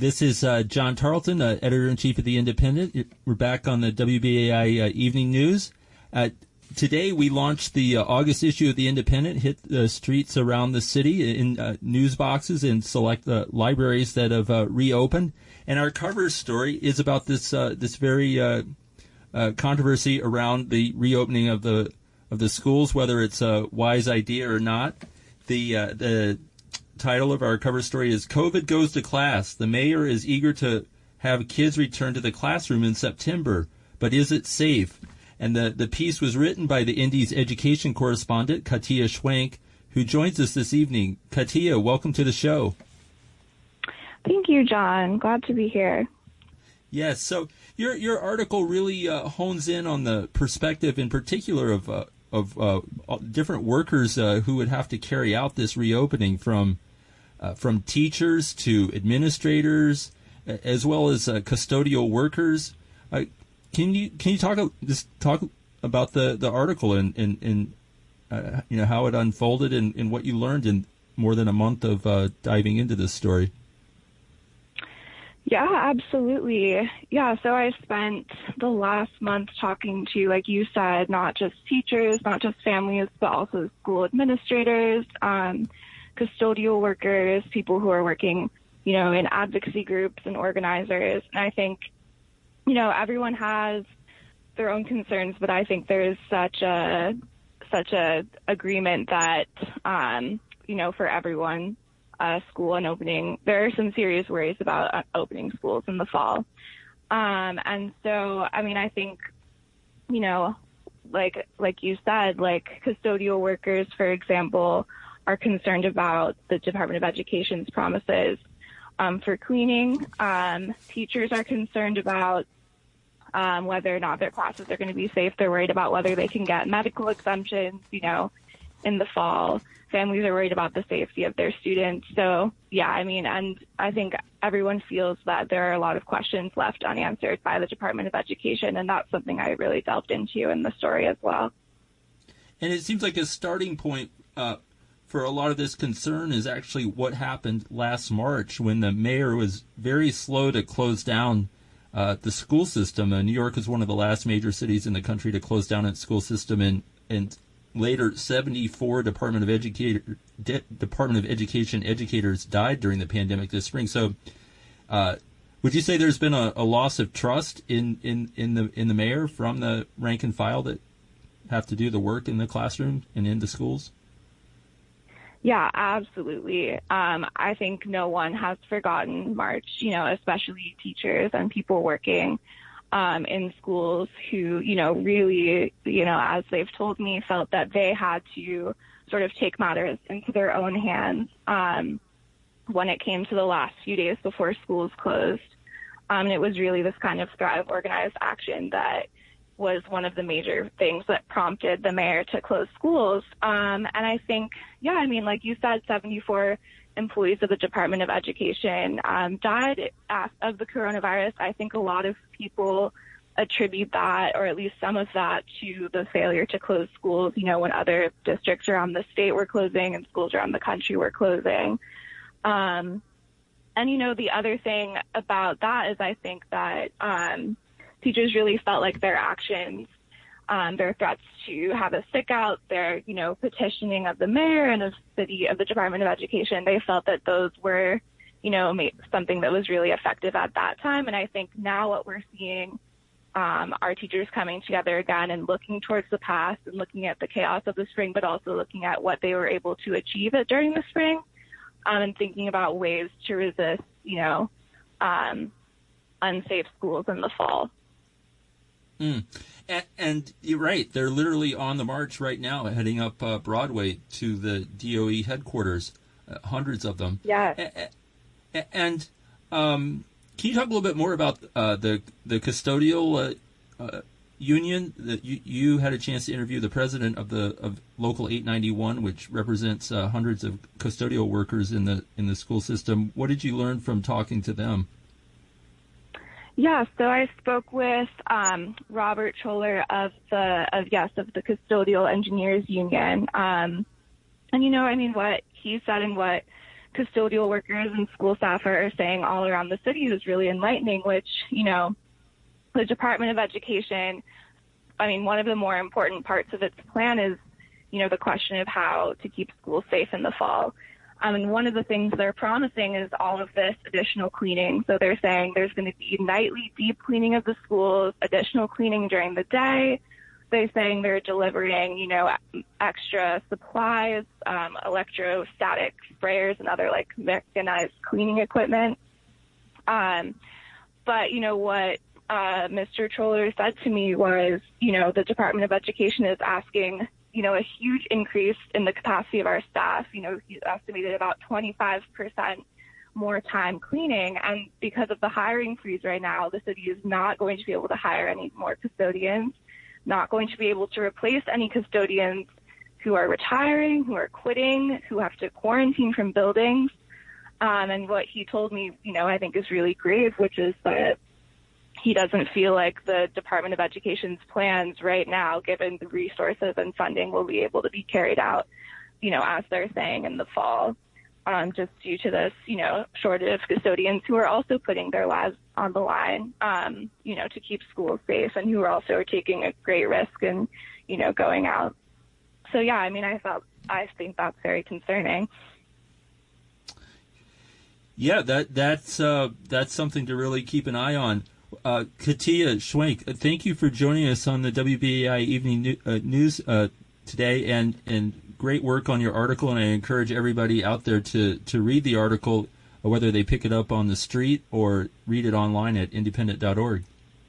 This is uh, John Tarleton, uh, editor in chief of the Indypendent. We're back on the WBAI uh, Evening News. Uh, today we launched the uh, August issue of the Indypendent. Hit the streets around the city in news boxes and select libraries that have reopened. And our cover story is about this this very controversy around the reopening of the of the schools, whether it's a wise idea or not. The the title of our cover story is COVID Goes to Class. The mayor is eager to have kids return to the classroom in September, but is it safe? And the, the piece was written by the Indy's education correspondent, Katia Schwenk, who joins us this evening. Katia, welcome to the show. Thank you, John. Glad to be here. Yes. So your your article really uh, hones in on the perspective, in particular, of uh, of uh, different workers uh, who would have to carry out this reopening from uh, from teachers to administrators, as well as uh, custodial workers. Uh, can you can you talk just talk about the, the article and and, and uh, you know how it unfolded and, and what you learned in more than a month of uh, diving into this story? Yeah, absolutely. Yeah, so I spent the last month talking to, like you said, not just teachers, not just families, but also school administrators, um, custodial workers, people who are working, you know, in advocacy groups and organizers. And I think, you know, everyone has their own concerns, but I think there's such a such a agreement that, um, you know, for everyone, uh, school and opening, there are some serious worries about uh, opening schools in the fall. Um, and so, I mean, I think, you know, like like you said, like custodial workers, for example, are concerned about the Department of Education's promises um, for cleaning. Um, teachers are concerned about um, whether or not their classes are going to be safe. They're worried about whether they can get medical exemptions, you know, in the fall. Families are worried about the safety of their students. So, yeah, I mean, and I think everyone feels that there are a lot of questions left unanswered by the Department of Education, and that's something I really delved into in the story as well. And it seems like a starting point uh, for a lot of this concern is actually what happened last March when the mayor was very slow to close down uh, the school system. Uh, New York is one of the last major cities in the country to close down its school system, and and later 74 Department of Educator De- Department of Education educators died during the pandemic this spring. So, uh, would you say there's been a, a, loss of trust in, in, in the in the mayor from the rank and file that have to do the work in the classroom and in the schools? Yeah, absolutely. Um, I think no one has forgotten March, you know, especially teachers and people working um, in schools who, you know, really, you know, as they've told me, felt that they had to sort of take matters into their own hands um, when it came to the last few days before schools closed. Um, and it was really this kind of thrive organized action that was one of the major things that prompted the mayor to close schools. Um, and I think, yeah, I mean, like you said, 74 employees of the Department of Education um, died of the coronavirus. I think a lot of people attribute that, or at least some of that, to the failure to close schools. You know, when other districts around the state were closing and schools around the country were closing. Um, and you know, the other thing about that is I think that um, teachers really felt like their actions, um, their threats to have a stick out, their, you know, petitioning of the mayor and of city of the Department of Education, they felt that those were, you know, something that was really effective at that time. And I think now what we're seeing um, teachers coming together again and looking towards the past and looking at the chaos of the spring, but also looking at what they were able to achieve it during the spring um, and thinking about ways to resist, you know, um, unsafe schools in the fall. Mm. And, and, you're right; they're literally on the march right now, heading up uh, Broadway to the DOE headquarters. Uh, hundreds of them. Yeah. And um, can you talk a little bit more about uh, the the custodial uh, uh, union? That you, you had a chance to interview the president of the of Local 891, which represents uh, hundreds of custodial workers in the in the school system. What did you learn from talking to them? Yeah, so I spoke with um, Robert Choler of the of yes of the Custodial Engineers Union, um, and you know, I mean, what he said and what custodial workers and school staff are saying all around the city is really enlightening, which, you know, the Department of Education, I mean, one of the more important parts of its plan is, you know, the question of how to keep schools safe in the fall. Um, and one of the things they're promising is all of this additional cleaning. So they're saying there's going to be nightly deep cleaning of the schools, additional cleaning during the day. They're saying they're delivering, you know, extra supplies, um, electrostatic sprayers, and other like mechanized cleaning equipment. Um, but you know what uh, Mr. Troller said to me was, you know, the Department of Education is asking you know, a huge increase in the capacity of our staff. You know, he estimated about 25% more time cleaning. And because of the hiring freeze right now, the city is not going to be able to hire any more custodians, not going to be able to replace any custodians who are retiring, who are quitting, who have to quarantine from buildings. Um, and what he told me, you know, I think is really grave, which is that he doesn't feel like the Department of Education's plans right now, given the resources and funding, will be able to be carried out, you know, as they're saying in the fall, um, just due to this, you know, shortage of custodians who are also putting their lives on the line, um, you know, to keep schools safe and who are also taking a great risk and, you know, going out. So yeah, I mean, I thought I think that's very concerning. Yeah, that that's uh, that's something to really keep an eye on. Uh, Katia Schwenk, uh, thank you for joining us on the WBAI Evening uh, News uh, today, and and great work on your article. And I encourage everybody out there to to read the article, whether they pick it up on the street or read it online at indypendent.org.